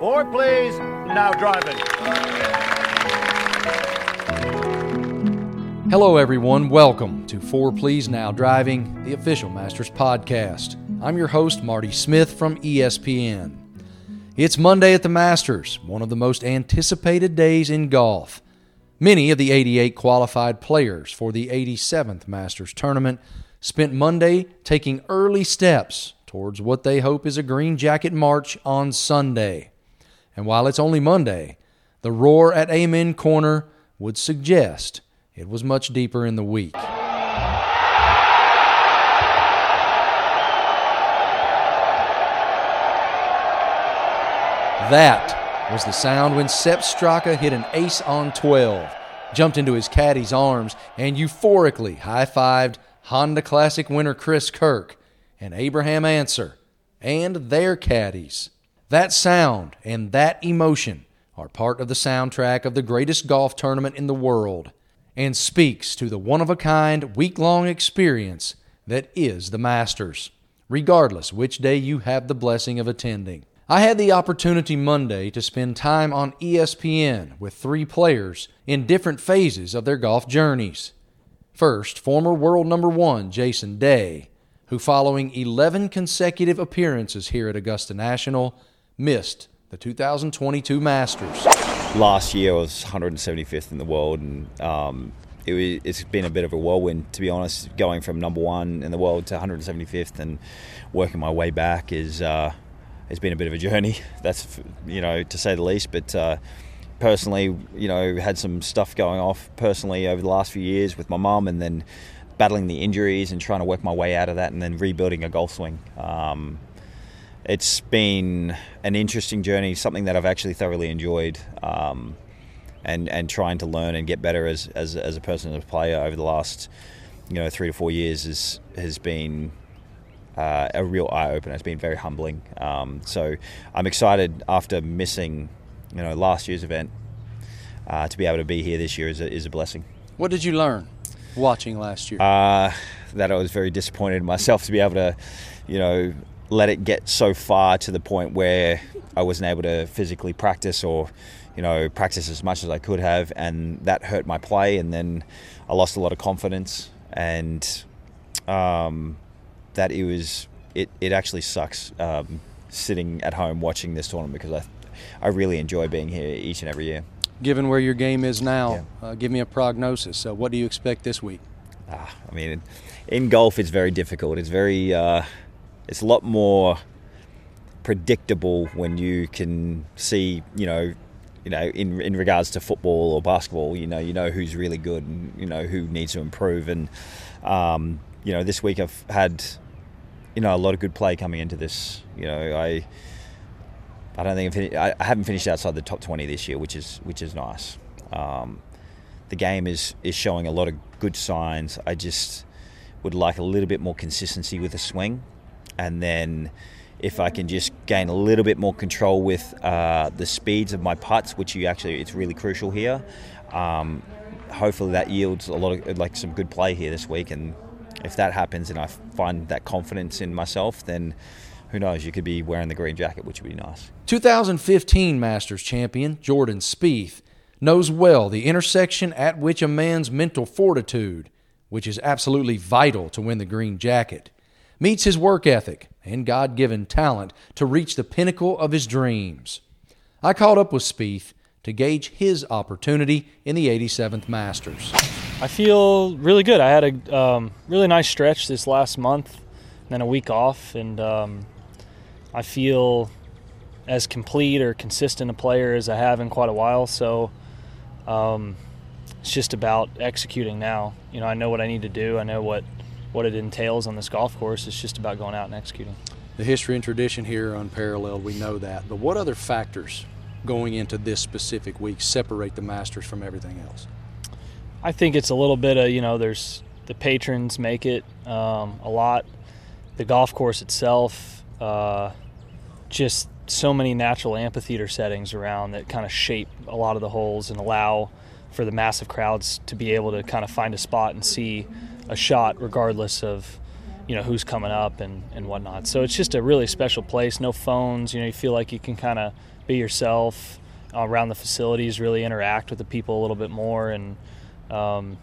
Four, please. Now driving. Hello, everyone. Welcome to Four Please Now Driving, the official Masters podcast. I'm your host, Marty Smith from ESPN. It's Monday at the Masters, one of the most anticipated days in golf. Many of the 88 qualified players for the 87th Masters tournament spent Monday taking early steps towards what they hope is a green jacket march on Sunday. And while it's only Monday, the roar at Amen Corner would suggest it was much deeper in the week. That was the sound when Sepp Straka hit an ace on 12, jumped into his caddy's arms, and euphorically high fived Honda Classic winner Chris Kirk and Abraham Ancer and their caddies. That sound and that emotion are part of the soundtrack of the greatest golf tournament in the world and speaks to the one of a kind week long experience that is the Masters, regardless which day you have the blessing of attending. I had the opportunity Monday to spend time on ESPN with three players in different phases of their golf journeys. First, former world number one Jason Day, who, following 11 consecutive appearances here at Augusta National, missed the 2022 Masters. Last year I was 175th in the world, and um, it has been a bit of a whirlwind, to be honest. Going from number one in the world to 175th and working my way back is. Uh, it's been a bit of a journey. That's you know to say the least. But uh, personally, you know, had some stuff going off personally over the last few years with my mum, and then battling the injuries and trying to work my way out of that, and then rebuilding a golf swing. Um, it's been an interesting journey, something that I've actually thoroughly enjoyed, um, and and trying to learn and get better as as, as a person as a player over the last you know three to four years has has been uh, a real eye opener. It's been very humbling. Um, so I'm excited after missing, you know, last year's event uh, to be able to be here this year is a, is a blessing. What did you learn watching last year? Uh, that I was very disappointed in myself to be able to, you know, let it get so far to the point where I wasn't able to physically practice or, you know, practice as much as I could have, and that hurt my play. And then I lost a lot of confidence and. Um, that it was it, it actually sucks um, sitting at home watching this tournament because I I really enjoy being here each and every year. Given where your game is now, yeah. uh, give me a prognosis. So, what do you expect this week? Ah, I mean, in golf, it's very difficult. It's very uh, it's a lot more predictable when you can see, you know, you know, in in regards to football or basketball, you know, you know who's really good and you know who needs to improve. And um, you know, this week I've had you know a lot of good play coming into this. You know, I I don't think I haven't finished outside the top 20 this year, which is which is nice. Um, the game is is showing a lot of good signs. I just would like a little bit more consistency with the swing, and then if I can just gain a little bit more control with uh, the speeds of my putts, which you actually it's really crucial here. Um, hopefully that yields a lot of like some good play here this week, and if that happens and I find that confidence in myself, then who knows? You could be wearing the green jacket, which would be nice. 2015 Masters champion Jordan Spieth knows well the intersection at which a man's mental fortitude, which is absolutely vital to win the green jacket, meets his work ethic and God given talent to reach the pinnacle of his dreams. I caught up with Spieth to gauge his opportunity in the 87th Masters. I feel really good. I had a um, really nice stretch this last month, then a week off, and um, I feel as complete or consistent a player as I have in quite a while. So um, it's just about executing now. You know, I know what I need to do. I know what what it entails on this golf course. It's just about going out and executing. The history and tradition here are unparalleled. We know that. But what other factors going into this specific week separate the Masters from everything else? I think it's a little bit of you know there's the patrons make it um, a lot, the golf course itself, uh, just so many natural amphitheater settings around that kind of shape a lot of the holes and allow for the massive crowds to be able to kind of find a spot and see a shot regardless of you know who's coming up and, and whatnot. So it's just a really special place. No phones. You know, you feel like you can kind of be yourself around the facilities. Really interact with the people a little bit more, and um,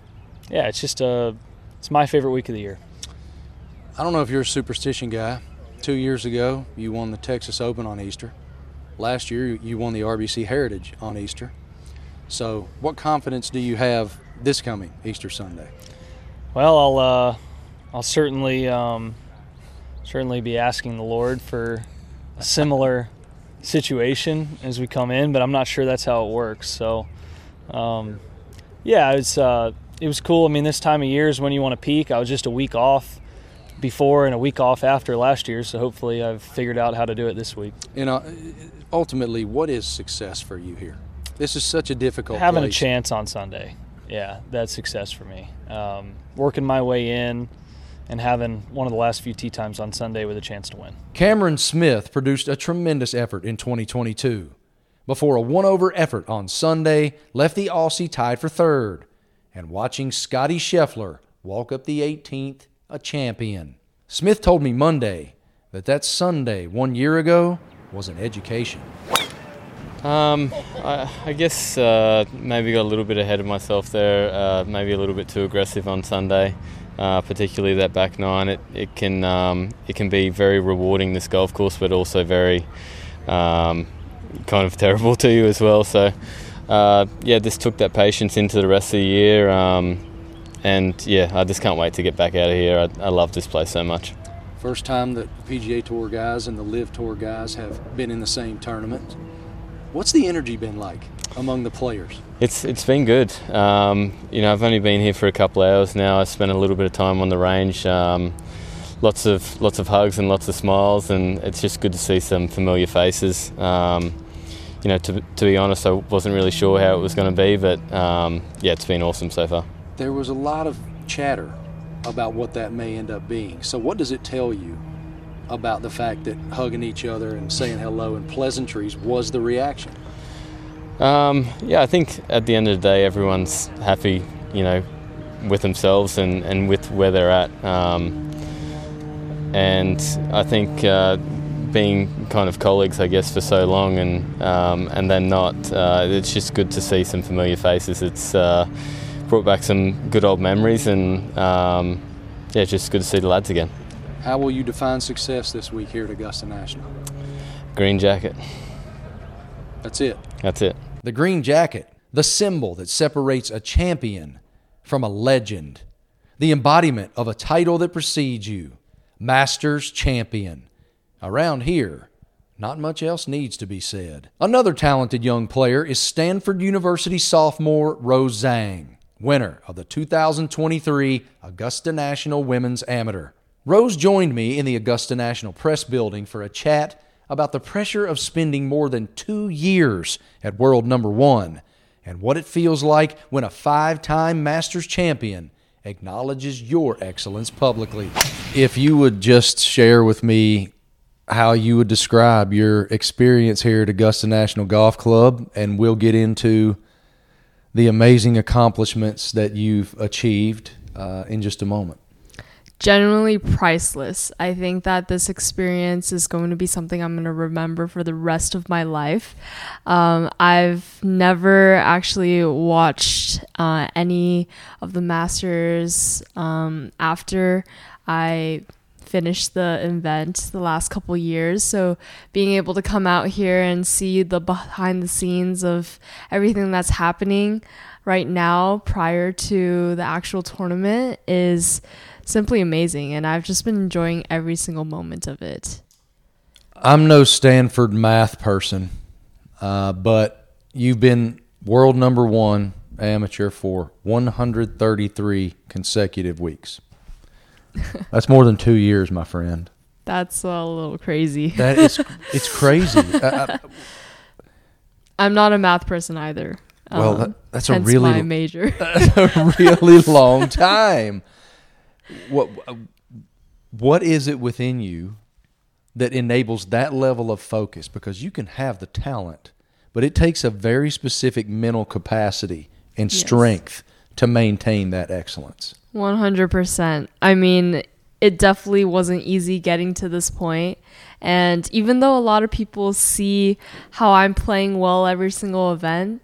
yeah, it's just a it's my favorite week of the year. I don't know if you're a superstition guy. Two years ago, you won the Texas Open on Easter. Last year, you won the RBC Heritage on Easter. So, what confidence do you have this coming Easter Sunday? Well, I'll uh, I'll certainly um, certainly be asking the Lord for a similar situation as we come in, but I'm not sure that's how it works. So, um, yeah, it's uh, it was cool. I mean, this time of year is when you want to peak. I was just a week off before and a week off after last year, so hopefully I've figured out how to do it this week. You know, ultimately, what is success for you here? This is such a difficult. Having place. a chance on Sunday, yeah, that's success for me. Um, working my way in and having one of the last few tee times on Sunday with a chance to win. Cameron Smith produced a tremendous effort in 2022 before a one over effort on Sunday left the Aussie tied for third and watching Scotty Scheffler walk up the 18th a champion. Smith told me Monday that that Sunday one year ago was an education. Um, I, I guess uh, maybe got a little bit ahead of myself there. Uh, maybe a little bit too aggressive on Sunday, uh, particularly that back nine. It it can um, it can be very rewarding this golf course, but also very um, kind of terrible to you as well. So uh, yeah, this took that patience into the rest of the year. Um, and yeah, I just can't wait to get back out of here. I, I love this place so much. First time that PGA Tour guys and the LIV Tour guys have been in the same tournament. What's the energy been like among the players? It's it's been good. Um, you know, I've only been here for a couple of hours now. I spent a little bit of time on the range. Um, lots of lots of hugs and lots of smiles, and it's just good to see some familiar faces. Um, you know, to, to be honest, I wasn't really sure how it was going to be, but um, yeah, it's been awesome so far. There was a lot of chatter about what that may end up being. So, what does it tell you about the fact that hugging each other and saying hello and pleasantries was the reaction? Um, yeah, I think at the end of the day, everyone's happy, you know, with themselves and, and with where they're at. Um, and I think uh, being kind of colleagues, I guess, for so long and um, and then not, uh, it's just good to see some familiar faces. It's uh, brought back some good old memories, and um, yeah, just good to see the lads again. How will you define success this week here at Augusta National? Green jacket. That's it. That's it. The green jacket, the symbol that separates a champion from a legend, the embodiment of a title that precedes you, Masters Champion. Around here, not much else needs to be said. Another talented young player is Stanford University sophomore Rose Zhang, winner of the 2023 Augusta National Women's Amateur. Rose joined me in the Augusta National Press Building for a chat about the pressure of spending more than two years at world number one and what it feels like when a five time Masters champion acknowledges your excellence publicly. If you would just share with me how you would describe your experience here at Augusta National Golf Club, and we'll get into the amazing accomplishments that you've achieved uh, in just a moment. Genuinely priceless. I think that this experience is going to be something I'm going to remember for the rest of my life. Um, I've never actually watched uh, any of the Masters um, after I finished the event the last couple years so being able to come out here and see the behind the scenes of everything that's happening right now prior to the actual tournament is simply amazing and I've just been enjoying every single moment of it. I'm no Stanford math person, uh, but you've been world number one amateur for 133 consecutive weeks. That's more than two years, my friend. That's a little crazy. That is, it's crazy. uh, I'm not a math person either. Well, um, that, that's a really my major. that's a really long time. What what is it within you that enables that level of focus? Because you can have the talent, but it takes a very specific mental capacity and Yes. strength to maintain that excellence. 100%. I mean, it definitely wasn't easy getting to this point. And even though a lot of people see how I'm playing well every single event,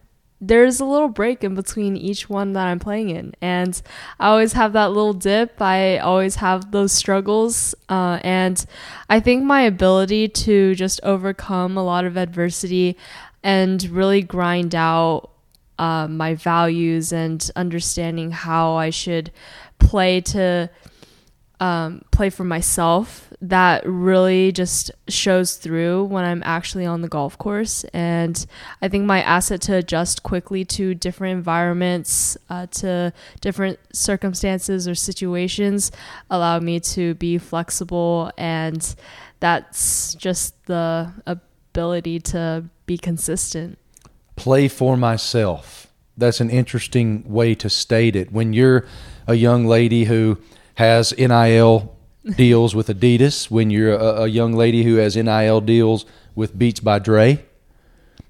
there's a little break in between each one that I'm playing in. And I always have that little dip. I always have those struggles. Uh, and I think my ability to just overcome a lot of adversity and really grind out uh, my values and understanding how I should play to um, play for myself that really just shows through when I'm actually on the golf course. And I think my asset to adjust quickly to different environments, uh, to different circumstances or situations, allow me to be flexible. And that's just the ability to be consistent. Play for myself. That's an interesting way to state it. When you're a young lady who has NIL deals with Adidas, when you're a, a, young lady who has NIL deals with Beats by Dre,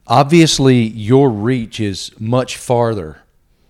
obviously your reach is much farther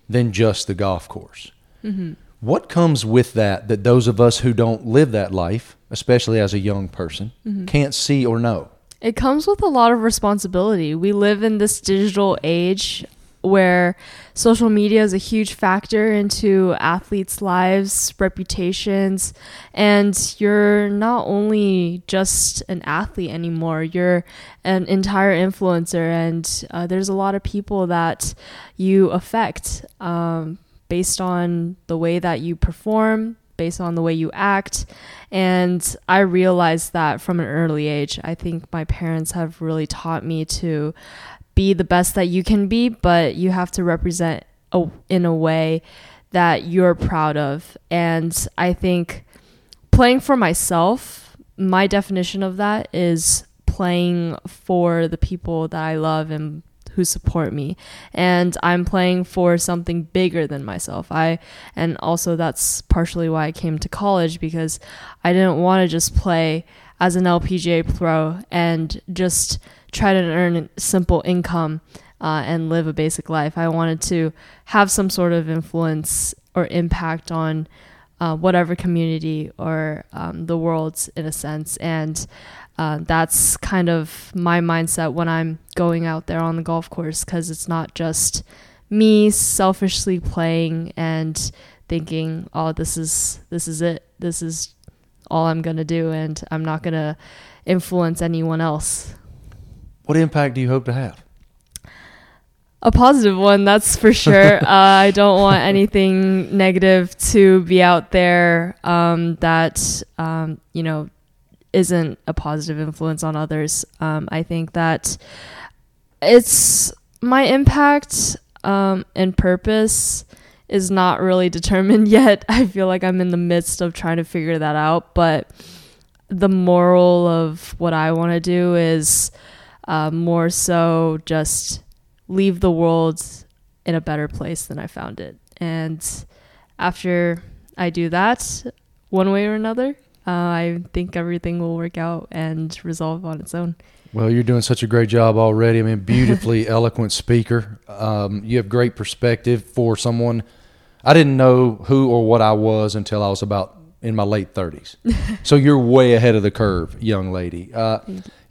than just the golf course. Mm-hmm. What comes with that that those of us who don't live that life, especially as a young person, mm-hmm. can't see or know? It comes with a lot of responsibility. We live in this digital age where social media is a huge factor into athletes' lives, reputations, and you're not only just an athlete anymore, you're an entire influencer, and uh, there's a lot of people that you affect um, based on the way that you perform. Based on the way you act. And I realized that from an early age. I think my parents have really taught me to be the best that you can be, but you have to represent a, in a way that you're proud of. And I think playing for myself, my definition of that is playing for the people that I love and who support me and i'm playing for something bigger than myself i and also that's partially why i came to college because i didn't want to just play as an lpga pro and just try to earn simple income uh, and live a basic life. I wanted to have some sort of influence or impact on uh, whatever community or um, the world in a sense. And uh, that's kind of my mindset when I'm going out there on the golf course because it's not just me selfishly playing and thinking, oh, this is this is it. This is all I'm gonna do, and I'm not gonna influence anyone else. What impact do you hope to have? A positive one, that's for sure. uh, I don't want anything negative to be out there um, that, um, you know, isn't a positive influence on others. Um, I think that it's my impact um, and purpose is not really determined yet. I feel like I'm in the midst of trying to figure that out. But the moral of what I want to do is uh, more so just leave the world in a better place than I found it. And after I do that, one way or another, uh, I think everything will work out and resolve on its own. Well, you're doing such a great job already. I mean, beautifully eloquent speaker. Um, you have great perspective for someone. I didn't know who or what I was until I was about in my late 30s. so you're way ahead of the curve, young lady. Uh,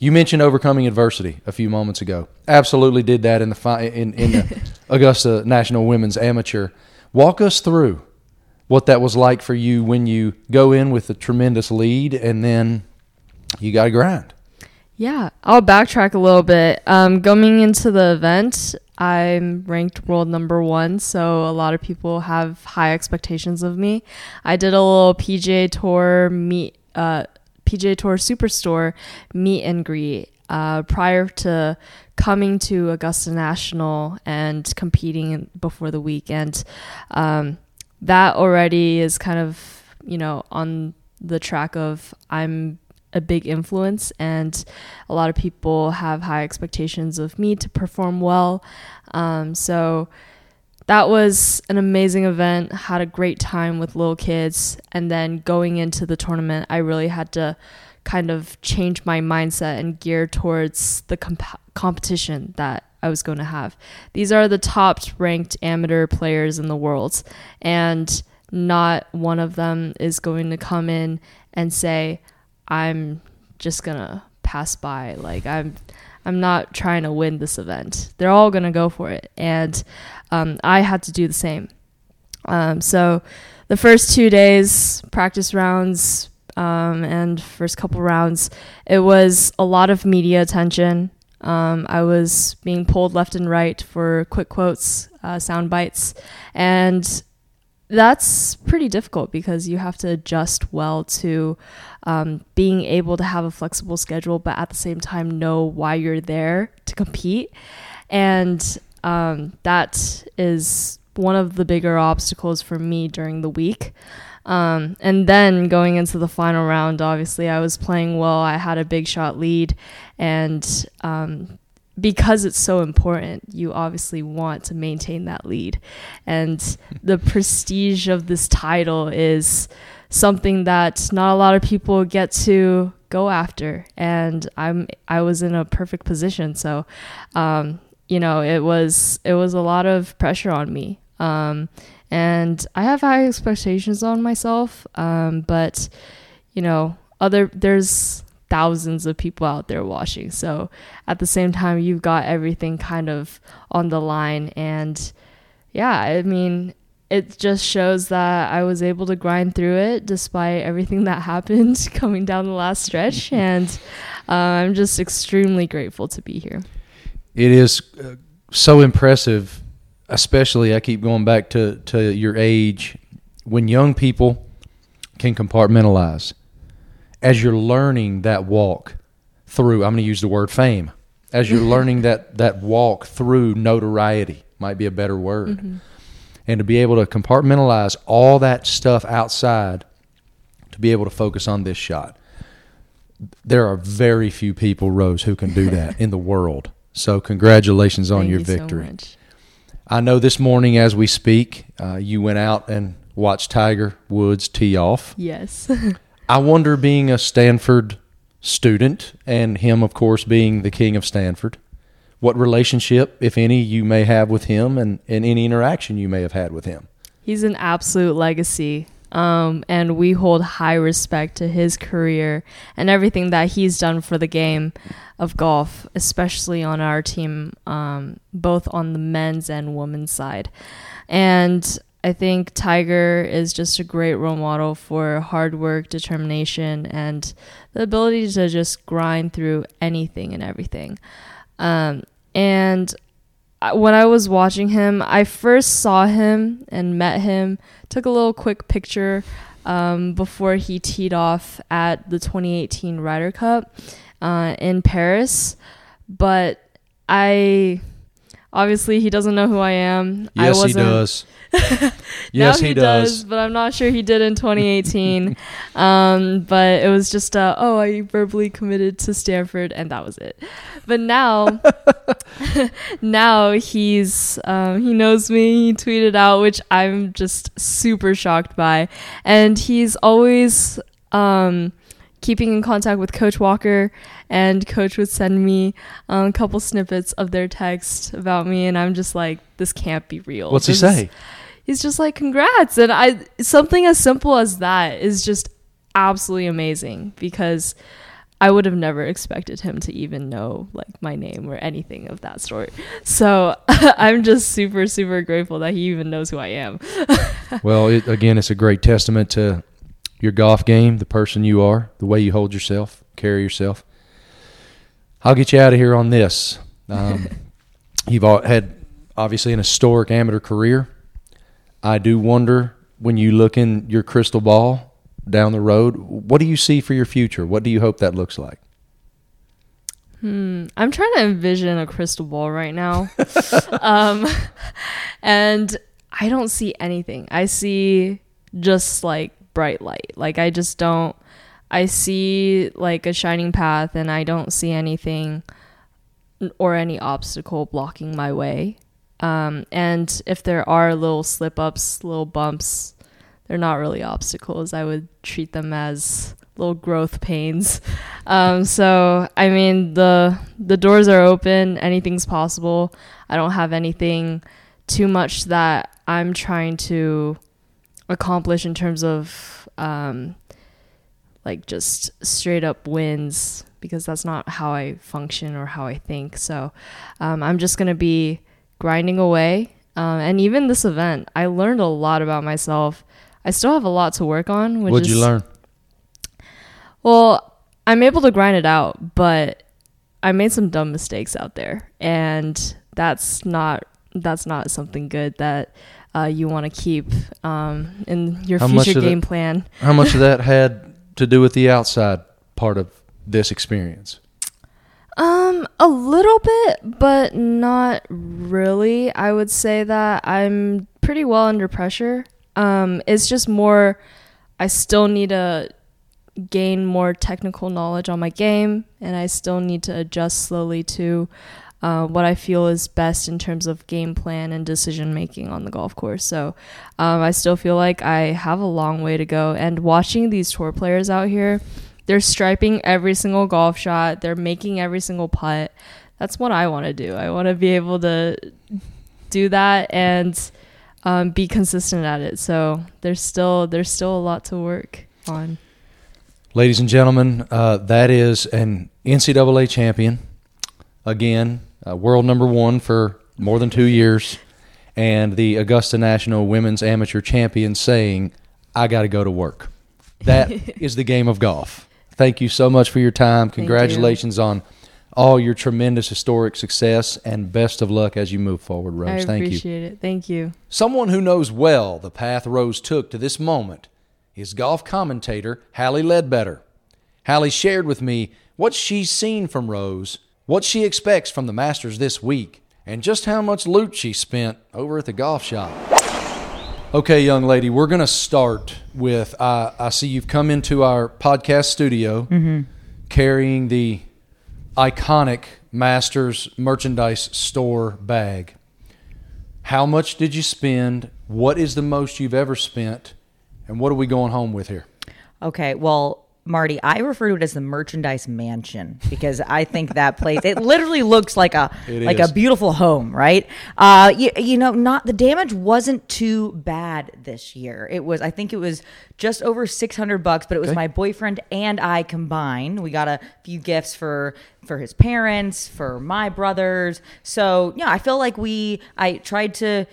you. mentioned overcoming adversity a few moments ago. Absolutely did that in the fi- in, in the Augusta National Women's Amateur. Walk us through what that was like for you when you go in with a tremendous lead and then you got to grind. Yeah, I'll backtrack a little bit. Um, going into the event, I'm ranked world number one, so a lot of people have high expectations of me. I did a little PGA Tour meet, uh, PGA Tour Superstore meet and greet uh, prior to coming to Augusta National and competing before the weekend. Um, that already is kind of you know on the track of I'm a big influence and a lot of people have high expectations of me to perform well um, so that was an amazing event had a great time with little kids and then going into the tournament i really had to kind of change my mindset and gear towards the comp- competition that I was going to have. These are the top ranked amateur players in the world. And not one of them is going to come in and say, I'm just gonna pass by. Like I'm I'm not trying to win this event. They're all gonna go for it. And um, I had to do the same. Um, so the first two days, practice rounds, um, and first couple rounds, it was a lot of media attention. Um, I was being pulled left and right for quick quotes, uh, sound bites, and that's pretty difficult because you have to adjust well to um, being able to have a flexible schedule, but at the same time know why you're there to compete. And um, that is one of the bigger obstacles for me during the week. Um, and then going into the final round, obviously I was playing well. I had a big shot lead, and um, because it's so important, you obviously want to maintain that lead. And the prestige of this title is something that not a lot of people get to go after. And I'm I was in a perfect position. So um, you know, it was it was a lot of pressure on me. Um, and I have high expectations on myself. Um, but you know, other there's thousands of people out there watching. So at the same time, you've got everything kind of on the line. And yeah, I mean, it just shows that I was able to grind through it despite everything that happened coming down the last stretch. and uh, I'm just extremely grateful to be here. It is uh, so impressive, especially I keep going back to, to your age when young people can compartmentalize as you're learning that walk through, I'm going to use the word fame, as you're learning that, that walk through notoriety, might be a better word. Mm-hmm. And to be able to compartmentalize all that stuff outside to be able to focus on this shot. There are very few people, Rose, who can do that in the world. So, congratulations on Thank your you victory. So I know this morning as we speak, uh, you went out and watched Tiger Woods tee off. Yes. I wonder, being a Stanford student, and him, of course, being the king of Stanford, what relationship, if any, you may have with him and, and any interaction you may have had with him. He's an absolute legacy. Um, and we hold high respect to his career and everything that he's done for the game of golf, especially on our team, um, both on the men's and women's side. And I think Tiger is just a great role model for hard work, determination, and the ability to just grind through anything and everything. Um, and when I was watching him, I first saw him and met him, took a little quick picture um, before he teed off at the 2018 Ryder Cup uh, in Paris. But I obviously he doesn't know who I am. Yes, I he does. yes, he, he does. does. But I'm not sure he did in 2018. um, but it was just, uh, oh, I verbally committed to Stanford, and that was it. But now, now he's um, he knows me. He tweeted out, which I'm just super shocked by, and he's always. Um, keeping in contact with Coach Walker, and Coach would send me um, a couple snippets of their text about me, and I'm just like, this can't be real. What's this he say? he's just like congrats and i something as simple as that is just absolutely amazing because i would have never expected him to even know like my name or anything of that sort so i'm just super super grateful that he even knows who i am well it, again it's a great testament to your golf game the person you are the way you hold yourself carry yourself i'll get you out of here on this um, you've had obviously an historic amateur career I do wonder when you look in your crystal ball down the road, what do you see for your future? What do you hope that looks like? Hmm. I'm trying to envision a crystal ball right now. um, and I don't see anything. I see just like bright light. Like I just don't I see like a shining path and I don't see anything or any obstacle blocking my way. Um, and if there are little slip ups, little bumps, they're not really obstacles. I would treat them as little growth pains. Um, so I mean the the doors are open. Anything's possible. I don't have anything too much that I'm trying to accomplish in terms of um, like just straight up wins because that's not how I function or how I think. So um, I'm just gonna be grinding away. Um, and even this event, I learned a lot about myself. I still have a lot to work on. Which What'd you learn? Well, I'm able to grind it out, but I made some dumb mistakes out there, and that's not that's not something good that uh, you want to keep um, in your How future game plan. How much of that had to do with the outside part of this experience? Um, a little bit, but not really. I would say that I'm pretty well under pressure. Um, it's just more, I still need to gain more technical knowledge on my game, and I still need to adjust slowly to uh, what I feel is best in terms of game plan and decision making on the golf course. So um, I still feel like I have a long way to go. And watching these tour players out here, they're striping every single golf shot, they're making every single putt. That's what I want to do. I want to be able to do that and um, be consistent at it. So there's still there's still a lot to work on. Ladies and gentlemen, uh, that is an NCAA champion. Again, uh, world number one for more than two years, and the Augusta National Women's Amateur Champion saying, I got to go to work. That is the game of golf. Thank you so much for your time. you. Congratulations on all your tremendous historic success, and best of luck as you move forward, Rose. I Thank you. appreciate it. Thank you. Someone who knows well the path Rose took to this moment is golf commentator Hally Leadbetter. Hally shared with me what she's seen from Rose, what she expects from the Masters this week, and just how much loot she spent over at the golf shop. Okay, young lady, we're going to start with uh, I see you've come into our podcast studio carrying the iconic Masters merchandise store bag. How much did you spend? What is the most you've ever spent? And what are we going home with here? Okay, well, Marty, I refer to it as the merchandise mansion because I think that place it literally looks like a It like is. a beautiful home, right? Uh, you, you know, not the damage wasn't too bad this year. It was, I think, it was just over six hundred bucks, but it was Okay. my boyfriend and I combined. We got a few gifts for for his parents, for my brothers. So yeah, I feel like we. I tried to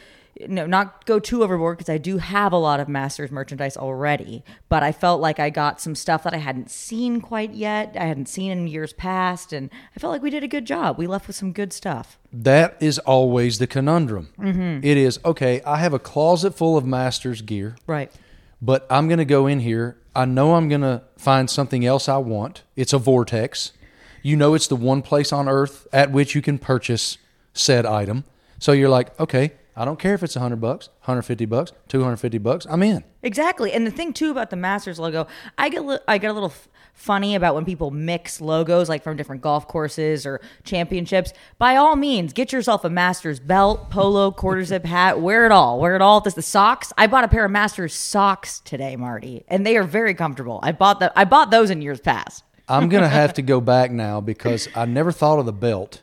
no, not go too overboard because I do have a lot of Masters merchandise already. But I felt like I got some stuff that I hadn't seen quite yet. I hadn't seen in years past, and I felt like we did a good job. We left with some good stuff. That is always the conundrum. Mm-hmm. It is okay, I have a closet full of Masters gear, Right. but I'm going to go in here. I know I'm going to find something else I want. It's a vortex. You know, it's the one place on earth at which you can purchase said item. So you're like, okay, I don't care if it's 100 bucks, 150 bucks, 250 bucks. I'm in. Exactly. And the thing too about the Masters logo, I get li- I get a little f- funny about when people mix logos like from different golf courses or championships. By all means, get yourself a Masters belt, polo, quarter zip hat, wear it all. Wear it all. This the socks. I bought a pair of Masters socks today, Marty, and they are very comfortable. I bought the I bought those in years past. I'm going to have to go back now because I never thought of the belt.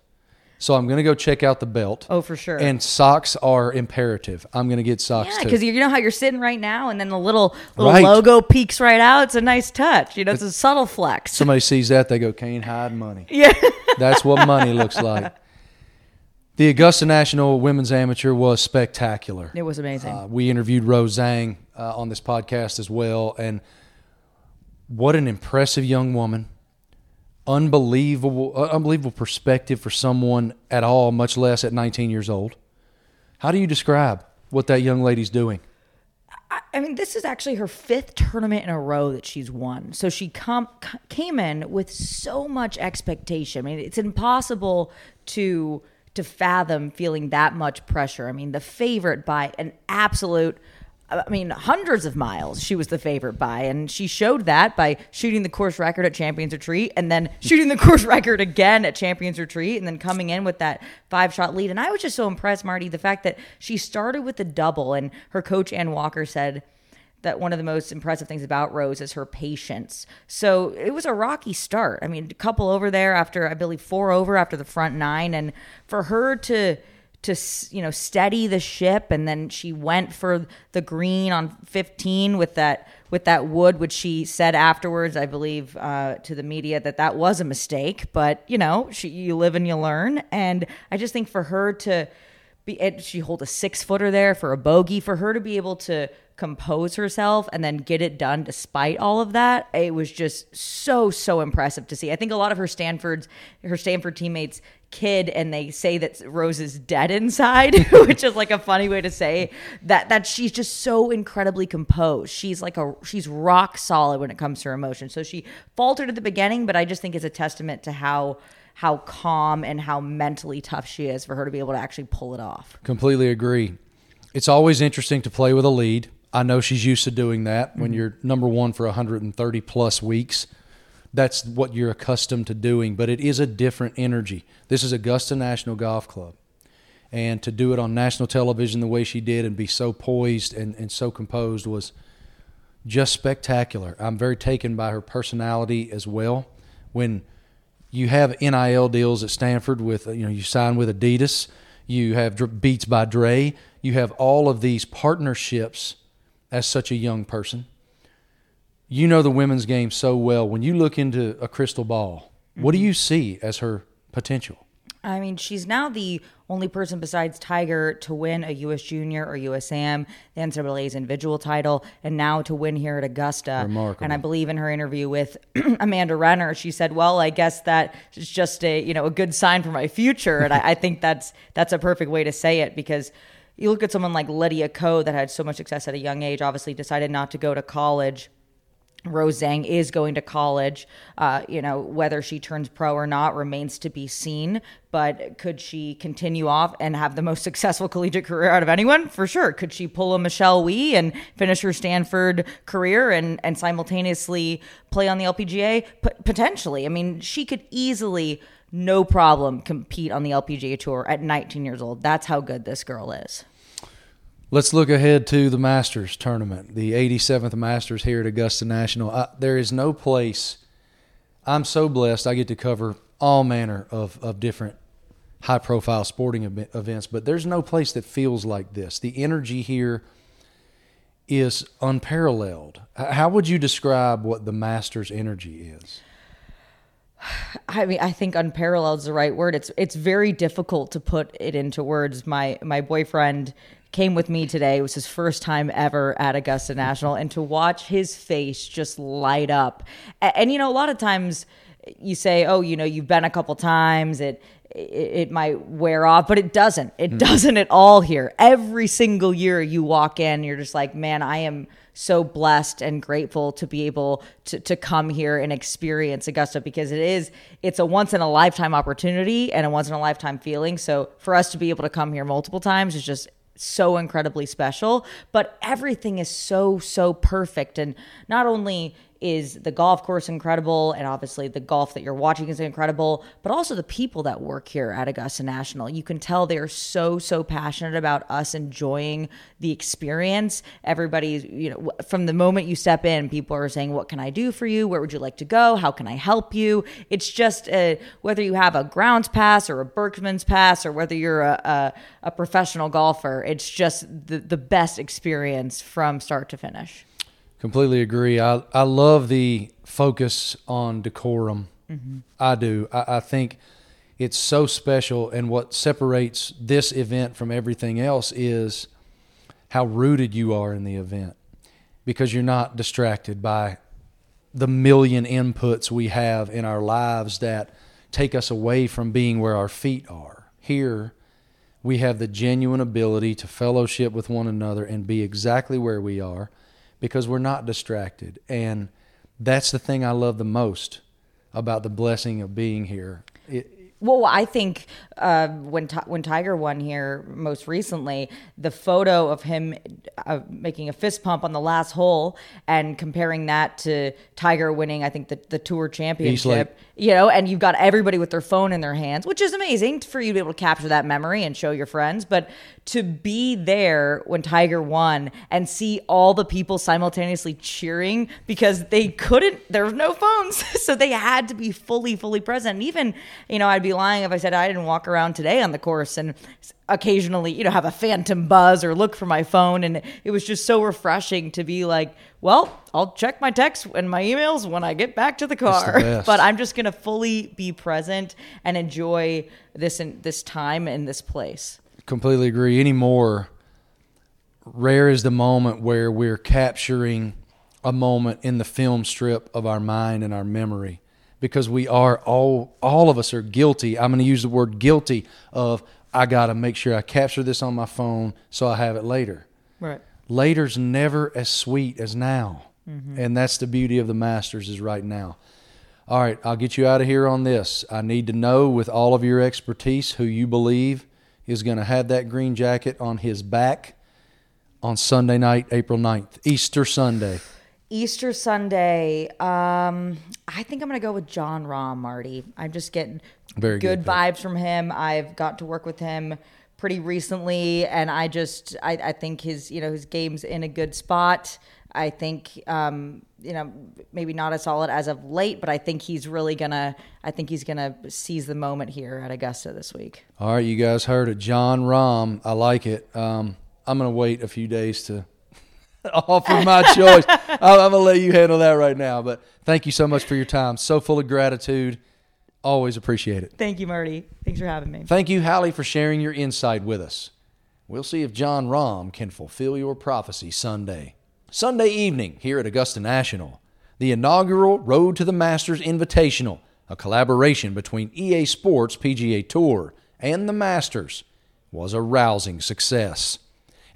So I'm going to go check out the belt. Oh, for sure. And socks are imperative. I'm going to get socks Yeah, because you know how you're sitting right now, and then the little little Right. logo peeks right out. It's a nice touch. You know, it's a subtle flex. Somebody sees that, they go, can't hide money. Yeah. That's what money looks like. The Augusta National Women's Amateur was spectacular. It was amazing. Uh, we interviewed Rose Zhang uh, on this podcast as well, and what an impressive young woman! Unbelievable, uh, unbelievable perspective for someone at all, much less at 19 years old. How do you describe what that young lady's doing? I mean, this is actually her fifth tournament in a row that she's won. So she com- came in with so much expectation. I mean, it's impossible to to fathom feeling that much pressure. I mean, the favorite by an absolute. I mean, hundreds of miles she was the favorite by, and she showed that by shooting the course record at Champions Retreat, and then shooting the course record again at Champions Retreat, and then coming in with that five shot lead. And I was just so impressed, Marty, the fact that she started with the double, and her coach Anne Walker said that one of the most impressive things about Rose is her patience. So it was a rocky start. I mean, a couple over there after I believe four over after the front nine, and for her to to you know steady the ship and then she went for the green on 15 with that with that wood which she said afterwards i believe uh, to the media that that was a mistake but you know she, you live and you learn. And i just think for her to be she hold a six footer there for a bogey for her to be able to compose herself and then get it done despite all of that it was just so so impressive to see. I think a lot of her stanford's her stanford teammates kid and they say that rose is dead inside which is like a funny way to say that that she's just so incredibly composed she's like a she's rock solid when it comes to her emotions so she faltered at the beginning but i just think it's a testament to how how calm and how mentally tough she is for her to be able to actually pull it off Completely agree. It's always interesting to play with a lead. I know she's used to doing that when mm-hmm. you're number one for 130 plus weeks. That's what you're accustomed to doing, but it is a different energy. This is Augusta National Golf Club. And to do it on national television the way she did and be so poised and, and so composed was just spectacular. I'm very taken by her personality as well. When you have NIL deals at Stanford with you know you sign with Adidas, you have Beats by Dre, you have all of these partnerships as such a young person. You know the women's game so well. When you look into a crystal ball, what do mm-hmm. you see as her potential? I mean, she's now the only person besides Tiger to win a U.S. Junior or USAM, the NCAA's individual title, and now to win here at Augusta. Remarkable. And I believe in her interview with Amanda Renner, she said, "Well, I guess that is just a you know a good sign for my future." And I, I think that's that's a perfect way to say it because you look at someone like Lydia Ko that had so much success at a young age, obviously decided not to go to college. Rose Zhang is going to college. Uh, you know, whether she turns pro or not remains to be seen. But could she continue off and have the most successful collegiate career out of anyone? For sure. Could she pull a Michelle Wie and finish her Stanford career and, and simultaneously play on the LPGA? P- potentially. I mean, she could easily, no problem, compete on the LPGA tour at 19 years old. That's how good this girl is. Let's look ahead to the Masters tournament, the 87th Masters here at Augusta National. I, there is no place. I'm so blessed. I get to cover all manner of, of different high profile sporting ev- events, but there's no place that feels like this. The energy here is unparalleled. How would you describe what the Masters energy is? I mean, I think unparalleled is the right word. It's it's very difficult to put it into words. My my boyfriend came with me today. It was his first time ever at Augusta National, and to watch his face just light up. And, and you know, a lot of times you say, "Oh, you know, you've been a couple times." It it, it might wear off, but it doesn't. It mm-hmm. doesn't at all here. Every single year you walk in, you're just like, man, I am so blessed and grateful to be able to, to come here and experience Augusta because it is it's a once in a lifetime opportunity and a once in a lifetime feeling. So for us to be able to come here multiple times is just so incredibly special. But everything is so so perfect, and not only is the golf course incredible and obviously the golf that you're watching is incredible but also the people that work here at augusta national. You can tell they're so so passionate about us enjoying the experience. Everybody's you know from the moment you step in people are saying what can i do for you? Where would you like to go? How can i help you? It's just a, whether you have a grounds pass or a Berckmans pass or whether you're a, a, a professional golfer it's just the, the best experience from start to finish Completely agree. I, I love the focus on decorum. Mm-hmm. I do. I, I think it's so special. And what separates this event from everything else is how rooted you are in the event because you're not distracted by the million inputs we have in our lives that take us away from being where our feet are. Here, we have the genuine ability to fellowship with one another and be exactly where we are because we're not distracted. And that's the thing I love the most about the blessing of being here. It, Well, I think uh, when when Tiger won here most recently, the photo of him uh, making a fist pump on the last hole and comparing that to Tiger winning, I think the the tour championship. You know, and you've got everybody with their phone in their hands, which is amazing for you to be able to capture that memory and show your friends. But to be there when Tiger won and see all the people simultaneously cheering because they couldn't, there were no phones, so they had to be fully, fully present. And even, you know, I'd be lying if I said I didn't walk around today on the course and occasionally, you know, have a phantom buzz or look for my phone. And it was just so refreshing to be like, well, I'll check my texts and my emails when I get back to the car. best. but I'm just going to fully be present and enjoy this in this time in this place. completely agree. Anymore, rare is the moment where we're capturing a moment in the film strip of our mind and our memory because we are all all of us are guilty. I'm going to use the word guilty of I got to make sure I capture this on my phone so I have it later. Right. Later's never as sweet as now. And that's the beauty of the Masters is right now. All right, I'll get you out of here on this. I need to know with all of your expertise who you believe is going to have that green jacket on his back on Sunday night, April 9th, Easter Sunday. Easter Sunday. Um, I think I'm gonna go with Jon Rahm, Marty. I'm just getting Very good pick. vibes from him. I've got to work with him pretty recently, and I just I, I think his you know his game's in a good spot. I think um, you know maybe not as solid as of late, but I think he's really gonna I think he's gonna seize the moment here at Augusta this week. All right, you guys heard it. Jon Rahm. I like it. Um, I'm going to wait a few days to offer my choice. I'm, I'm going to let you handle that right now. But thank you so much for your time. So full of gratitude. Always appreciate it. Thank you, Marty. Thanks for having me. Thank you, Hally, for sharing your insight with us. We'll see if Jon Rahm can fulfill your prophecy Sunday. Sunday evening here at Augusta National, the inaugural Road to the Masters Invitational, a collaboration between EA Sports PGA Tour and the Masters, was a rousing success.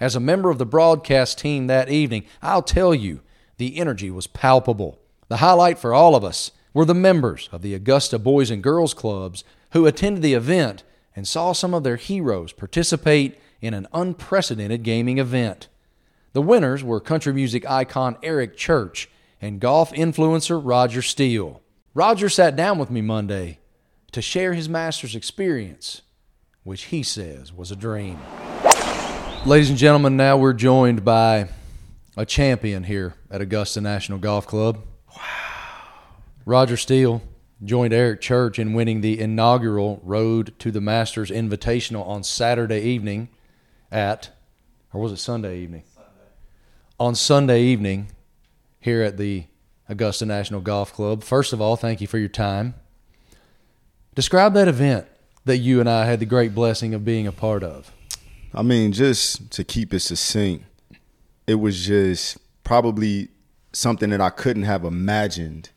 As a member of the broadcast team that evening, I'll tell you, the energy was palpable. The highlight for all of us were the members of the Augusta Boys and Girls Clubs who attended the event and saw some of their heroes participate in an unprecedented gaming event. The winners were country music icon Eric Church and golf influencer Roger Steele. Roger sat down with me Monday to share his master's experience, which he says was a dream. Ladies and gentlemen, now we're joined by a champion here at Augusta National Golf Club. Wow. Roger Steele joined Eric Church in winning the inaugural Road to the Masters Invitational on Saturday evening at, or was it Sunday evening? Sunday. On Sunday evening here at the Augusta National Golf Club. First of all, thank you for your time. Describe that event that you and I had the great blessing of being a part of. I mean, just to keep it succinct, it was just probably something that I couldn't have imagined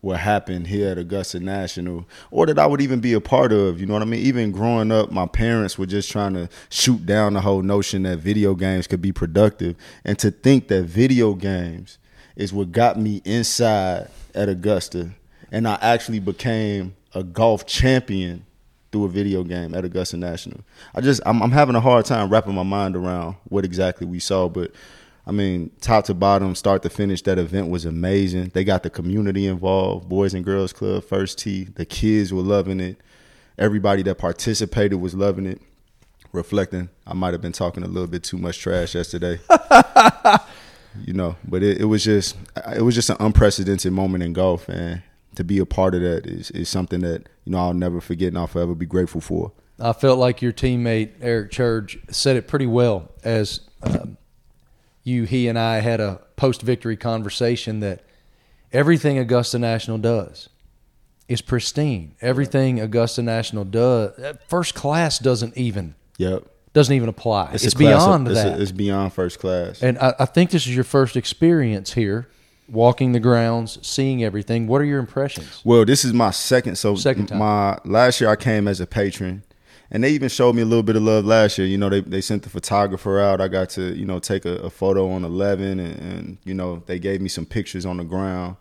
what happened here at Augusta National or that I would even be a part of. You know what I mean? Even growing up, my parents were just trying to shoot down the whole notion that video games could be productive. And to think that video games is what got me inside at Augusta. And I actually became a golf champion through a video game at Augusta National. I just I'm, I'm having a hard time wrapping my mind around what exactly we saw, but I mean, top to bottom, start to finish, that event was amazing. They got the community involved, Boys and Girls Club, First Tee. The kids were loving it. Everybody that participated was loving it. Reflecting, I might have been talking a little bit too much trash yesterday. you know, but it, it was just it was just an unprecedented moment in golf, and to be a part of that is, is something that you know I'll never forget and I'll forever be grateful for. I felt like your teammate Eric Church said it pretty well as um, you, he, and I had a post-victory conversation that everything Augusta National does is pristine. Everything Augusta National does, uh, first class doesn't even Yep, doesn't even apply. It's, a class beyond of- it's a- that. it's beyond first class. and I, I think this is your first experience here, walking the grounds, seeing everything. What are your impressions? Well, this is my second. So Second time. my last year I came as a patron, and they even showed me a little bit of love last year. You know, they they sent the photographer out. I got to you know take a, a photo on eleven, and, and you know they gave me some pictures on the ground.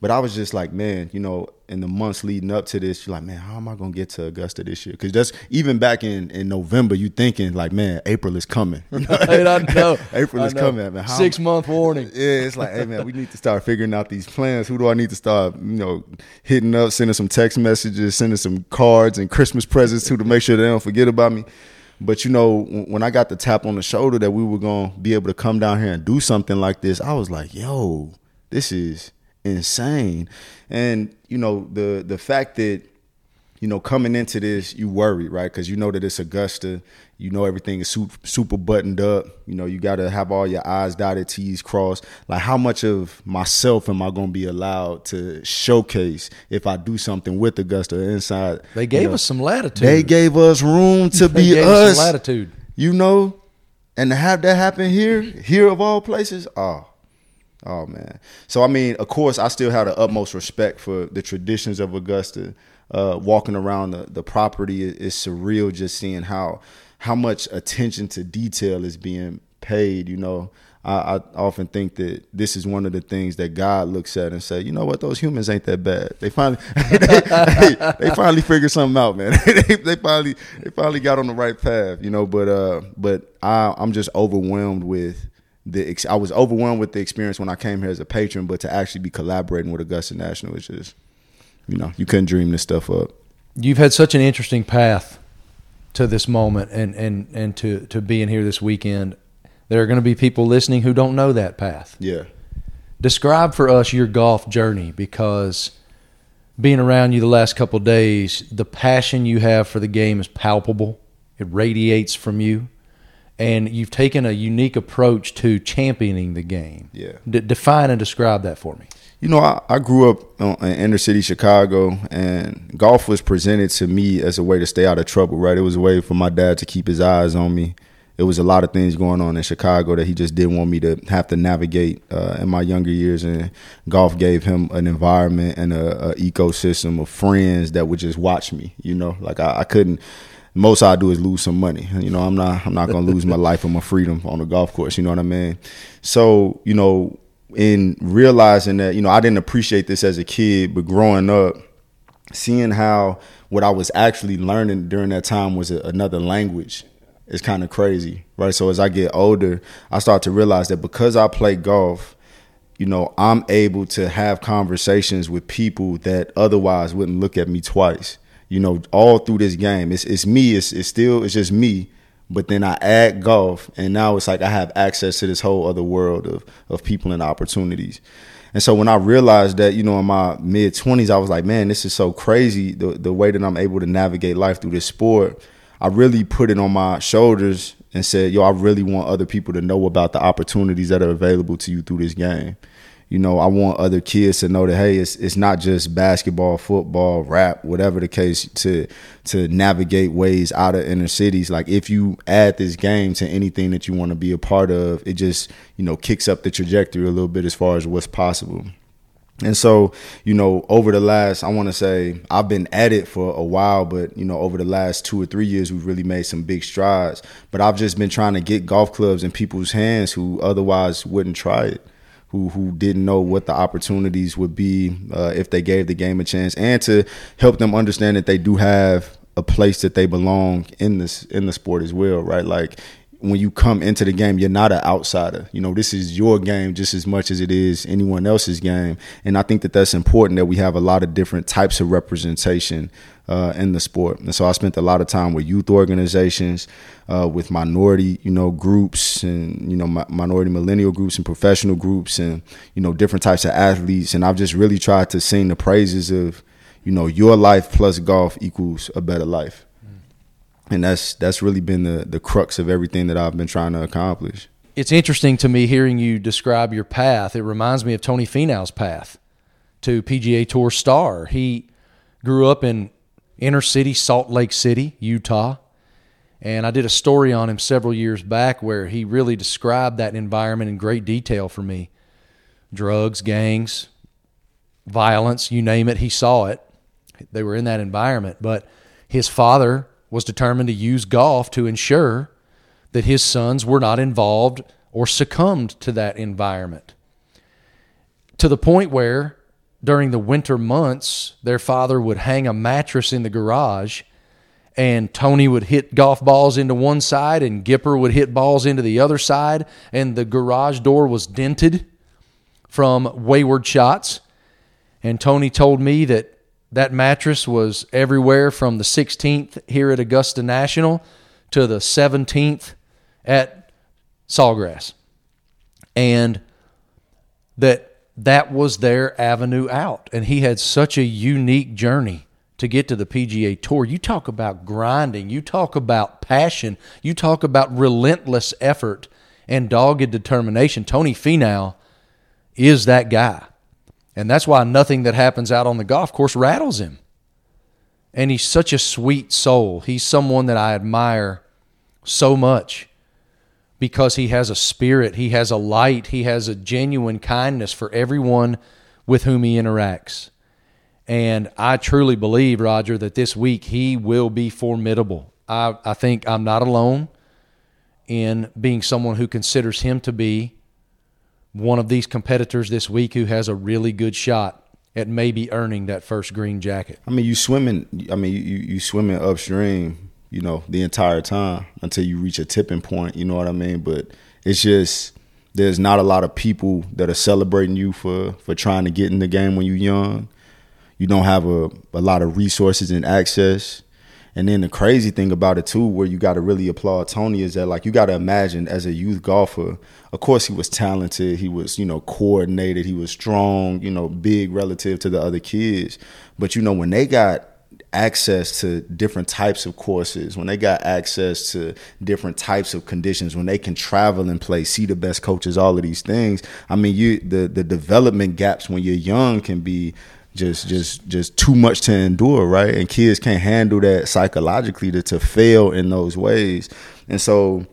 But I was just like, man, you know, in the months leading up to this, you're like, man, how am I gonna get to Augusta this year? Because that's even back in in November, you thinking like, man, April is coming. I know April I is know. coming, man. How- Six month warning. yeah, it's like, hey man, we need to start figuring out these plans. Who do I need to start, you know, hitting up, sending some text messages, sending some cards and Christmas presents to to make sure they don't forget about me. But you know, when I got the tap on the shoulder that we were gonna be able to come down here and do something like this, I was like, yo, this is insane. And you know, the the fact that you know, coming into this, you worry, right? Because you know that it's Augusta. You know everything is super, super buttoned up. You know you got to have all your I's dotted, T's crossed. Like how much of myself am I going to be allowed to showcase if I do something with Augusta inside? They gave you know, us some latitude. They gave us room to be us latitude. You know, and to have that happen here, here of all places, oh, oh man. So I mean, of course, I still have the utmost respect for the traditions of Augusta. Uh, walking around the, the property is, surreal. Just seeing how how much attention to detail is being paid. You know, I, I often think that this is one of the things that God looks at and say, you know what, those humans ain't that bad. They finally they, they, they finally figured something out, man. they, they finally they finally got on the right path. You know, but uh, but I I'm just overwhelmed with the ex- I was overwhelmed with the experience when I came here as a patron, but to actually be collaborating with Augusta National is just, you know, you couldn't dream this stuff up. You've had such an interesting path to this moment and, and, and to, to being here this weekend. There are going to be people listening who don't know that path. Yeah. Describe for us your golf journey because being around you the last couple of days, the passion you have for the game is palpable. It radiates from you. And you've taken a unique approach to championing the game. Yeah. D- define and describe that for me. You know, I, I grew up in inner city Chicago, and golf was presented to me as a way to stay out of trouble. Right, it was a way for my dad to keep his eyes on me. It was a lot of things going on in Chicago that he just didn't want me to have to navigate uh, in my younger years, and golf gave him an environment and a, a ecosystem of friends that would just watch me. You know, like I, I couldn't most I do is lose some money. You know, I'm not I'm not gonna lose my life or my freedom on the golf course. You know what I mean? So you know, in realizing that you know I didn't appreciate this as a kid, but growing up, seeing how what I was actually learning during that time was a, another language is kind of crazy, right? So as I get older, I start to realize that because I play golf. You know, I'm able to have conversations with people that otherwise wouldn't look at me twice you know, all through this game. It's it's me. It's it's still it's just me. But then I add golf, and now it's like I have access to this whole other world of of people and opportunities. And so when I realized that, you know, in my mid twenties, I was like, man, this is so crazy the the way that I'm able to navigate life through this sport. I really put it on my shoulders and said, yo, I really want other people to know about the opportunities that are available to you through this game you know, I want other kids to know that hey, it's it's not just basketball, football, rap, whatever the case to to navigate ways out of inner cities. Like if you add this game to anything that you want to be a part of, it just, you know, kicks up the trajectory a little bit as far as what's possible. And so, you know, over the last, I want to say, I've been at it for a while, but, you know, over the last two or three years, we've really made some big strides. But I've just been trying to get golf clubs in people's hands who otherwise wouldn't try it who who didn't know what the opportunities would be uh, if they gave the game a chance, and to help them understand that they do have a place that they belong in this in the sport as well, right? Like when you come into the game, you're not an outsider. You know, this is your game just as much as it is anyone else's game. And I think that that's important that we have a lot of different types of representation uh, in the sport. And so I spent a lot of time with youth organizations, uh, with minority, you know, groups and, you know, mi- minority millennial groups and professional groups and, you know, different types of athletes. And I've just really tried to sing the praises of, you know, your life plus golf equals a better life and that's that's really been the the crux of everything that I've been trying to accomplish. It's interesting to me hearing you describe your path. It reminds me of Tony Finau's path to PGA Tour star. He grew up in inner city Salt Lake City, Utah. And I did a story on him several years back where he really described that environment in great detail for me. Drugs, gangs, violence, you name it, he saw it. They were in that environment. But his father was determined to use golf to ensure that his sons were not involved or succumbed to that environment. To the point where during the winter months, their father would hang a mattress in the garage and Tony would hit golf balls into one side and Gipper would hit balls into the other side and the garage door was dented from wayward shots. And Tony told me that that mattress was everywhere from the 16th here at Augusta National to the 17th at Sawgrass. And that that was their avenue out. And he had such a unique journey to get to the PGA Tour. You talk about grinding, you talk about passion, you talk about relentless effort and dogged determination. Tony Finau is that guy. And that's why nothing that happens out on the golf course rattles him. And he's such a sweet soul. He's someone that I admire so much because he has a spirit, he has a light, he has a genuine kindness for everyone with whom he interacts. And I truly believe, Roger, that this week he will be formidable. I, I think I'm not alone in being someone who considers him to be one of these competitors this week who has a really good shot at maybe earning that first green jacket. I mean, you swimming. I mean, you you swimming upstream. You know, the entire time until you reach a tipping point. You know what I mean? But it's just there's not a lot of people that are celebrating you for for trying to get in the game when you're young. You don't have a, a lot of resources and access. And then the crazy thing about it too, where you got to really applaud Tony, is that like you got to imagine as a youth golfer. Of course, he was talented. He was you know coordinated. He was strong. You know, big relative to the other kids. But you know when they got access to different types of courses, when they got access to different types of conditions, when they can travel and play, see the best coaches, all of these things. I mean, you the the development gaps when you're young can be just just just too much to endure, right? And kids can't handle that psychologically to, to fail in those ways. And so,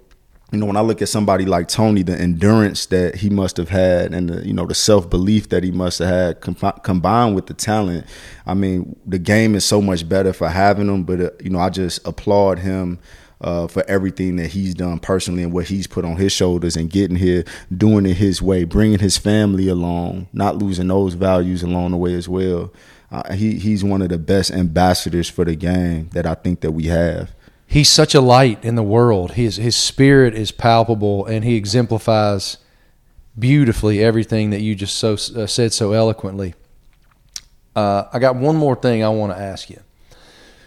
you know, when I look at somebody like Tony, the endurance that he must have had, and the you know the self belief that he must have had, com- combined with the talent, I mean, the game is so much better for having him. But uh, you know, I just applaud him uh, for everything that he's done personally and what he's put on his shoulders and getting here, doing it his way, bringing his family along, not losing those values along the way as well. Uh, he he's one of the best ambassadors for the game that I think that we have. He's such a light in the world. His his spirit is palpable, and he exemplifies beautifully everything that you just so uh, said so eloquently. Uh, I got one more thing I want to ask you.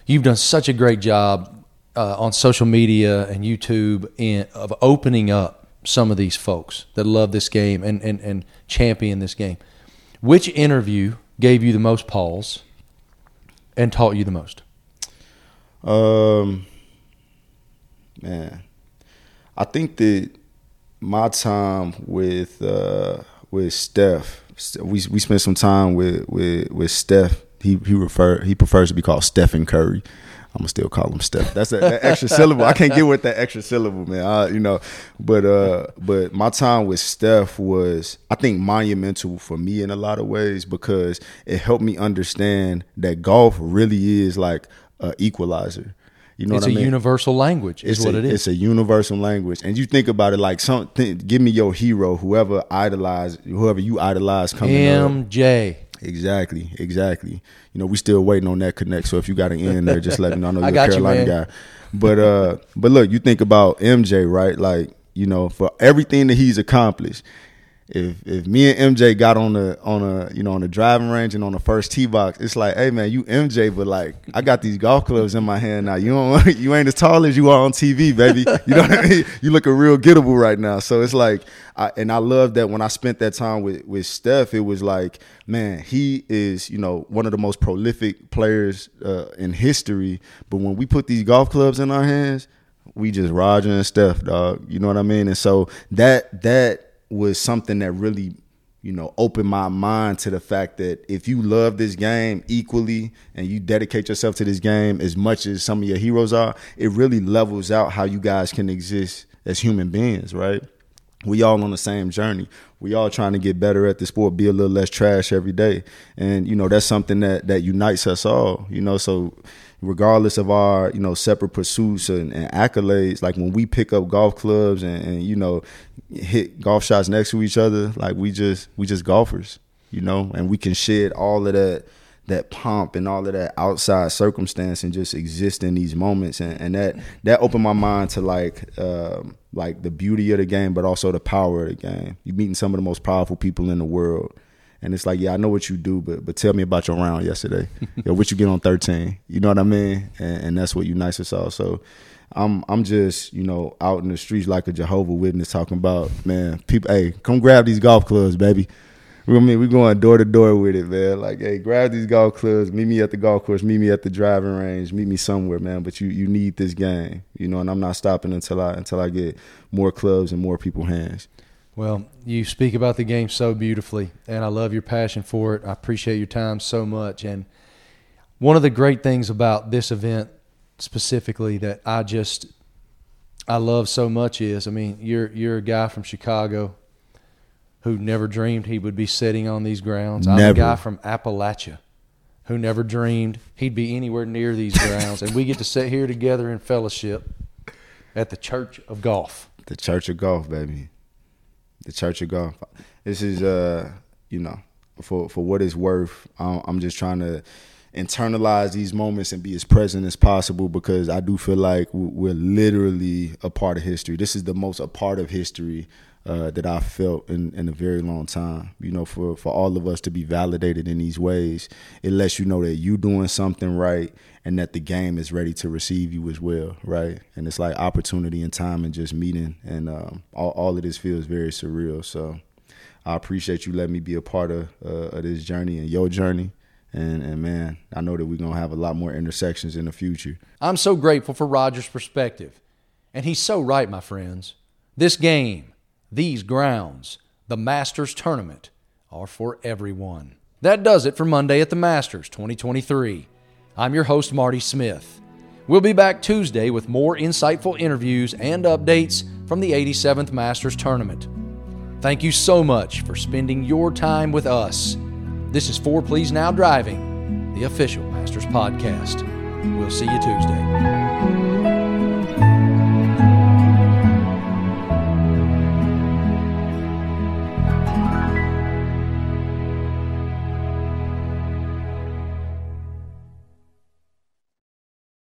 You've done such a great job uh, on social media and YouTube in, of opening up some of these folks that love this game and, and, and champion this game. Which interview gave you the most pause and taught you the most? Um, man, I think that my time with uh, with Steph, we we spent some time with with with Steph. He he refer he prefers to be called Stephen Curry. I'm gonna still call him Steph. That's that, that extra syllable. I can't get with that extra syllable, man. I, you know, but uh, but my time with Steph was, I think, monumental for me in a lot of ways because it helped me understand that golf really is like a equalizer. You know it's what a I mean? universal language, is it's what a, it is. It's a universal language, and you think about it like something. Give me your hero, whoever idolize, whoever you idolize coming up. MJ. Exactly, exactly. You know, we still waiting on that connect. So if you got an in there, just let me know. I know you're I a got you, Carolina man. guy. But uh but look, you think about MJ, right? Like, you know, for everything that he's accomplished, if if me and MJ got on the on a you know on the driving range and on the first tee box, it's like, hey man, you MJ, but like I got these golf clubs in my hand now. You don't you ain't as tall as you are on TV, baby. You know what I mean? You looking real gettable right now. So it's like, I, and I love that when I spent that time with with Steph, it was like, man, he is you know one of the most prolific players uh, in history. But when we put these golf clubs in our hands, we just Roger and Steph, dog. You know what I mean? And so that that was something that really, you know, opened my mind to the fact that if you love this game equally and you dedicate yourself to this game as much as some of your heroes are, it really levels out how you guys can exist as human beings, right? We all on the same journey. We all trying to get better at the sport, be a little less trash every day. And, you know, that's something that that unites us all, you know, so regardless of our you know separate pursuits and, and accolades like when we pick up golf clubs and, and, you know hit golf shots next to each other like we just we just golfers you know? And we can shed all of that that pomp and all of that outside circumstance and just exist in these moments. And, and that that opened my mind to like um, like the beauty of the game but also the power of the game. You're meeting some of the most powerful people in the world and it's like, yeah, I know what you do, but but tell me about your round yesterday. Yo, what you get on thirteen? You know what I mean? And, and that's what unites us all. So I'm I'm just you know out in the streets like a Jehovah Witness talking about man, people. Hey, come grab these golf clubs, baby. I mean, we going door to door with it, man. Like, hey, grab these golf clubs, meet me at the golf course, meet me at the driving range, meet me somewhere, man. But you you need this game, you know. And I'm not stopping until I until I get more clubs and more people hands. Well, you speak about the game so beautifully, and I love your passion for it. I appreciate your time so much. And one of the great things about this event specifically that I just I love so much is, I mean, you're you're a guy from Chicago who never dreamed he would be sitting on these grounds. I'm a guy from Appalachia who never dreamed he'd be anywhere near these grounds, and we get to sit here together in fellowship at the Church of Golf. The Church of Golf, baby. The Church of Golf. This is, uh, you know, for for what it's worth. I'm I'm just trying to internalize these moments and be as present as possible because I do feel like we're literally a part of history. This is the most a part of history uh, that I felt in, in a very long time. You know, for for all of us to be validated in these ways, it lets you know that you doing something right and that the game is ready to receive you as well, right? And it's like opportunity and time and just meeting, and um, all all of this feels very surreal. So. I appreciate you letting me be a part of, uh, of this journey and your journey. And, and man, I know that we're going to have a lot more intersections in the future. I'm so grateful for Roger's perspective. And he's so right, my friends. This game, these grounds, the Masters tournament are for everyone. That does it for Monday at the Masters 2023. I'm your host, Marty Smith. We'll be back Tuesday with more insightful interviews and updates from the 87th Masters tournament. Thank you so much for spending your time with us. This is Fore Please Now Driving, the official Masters podcast. We'll see you Tuesday.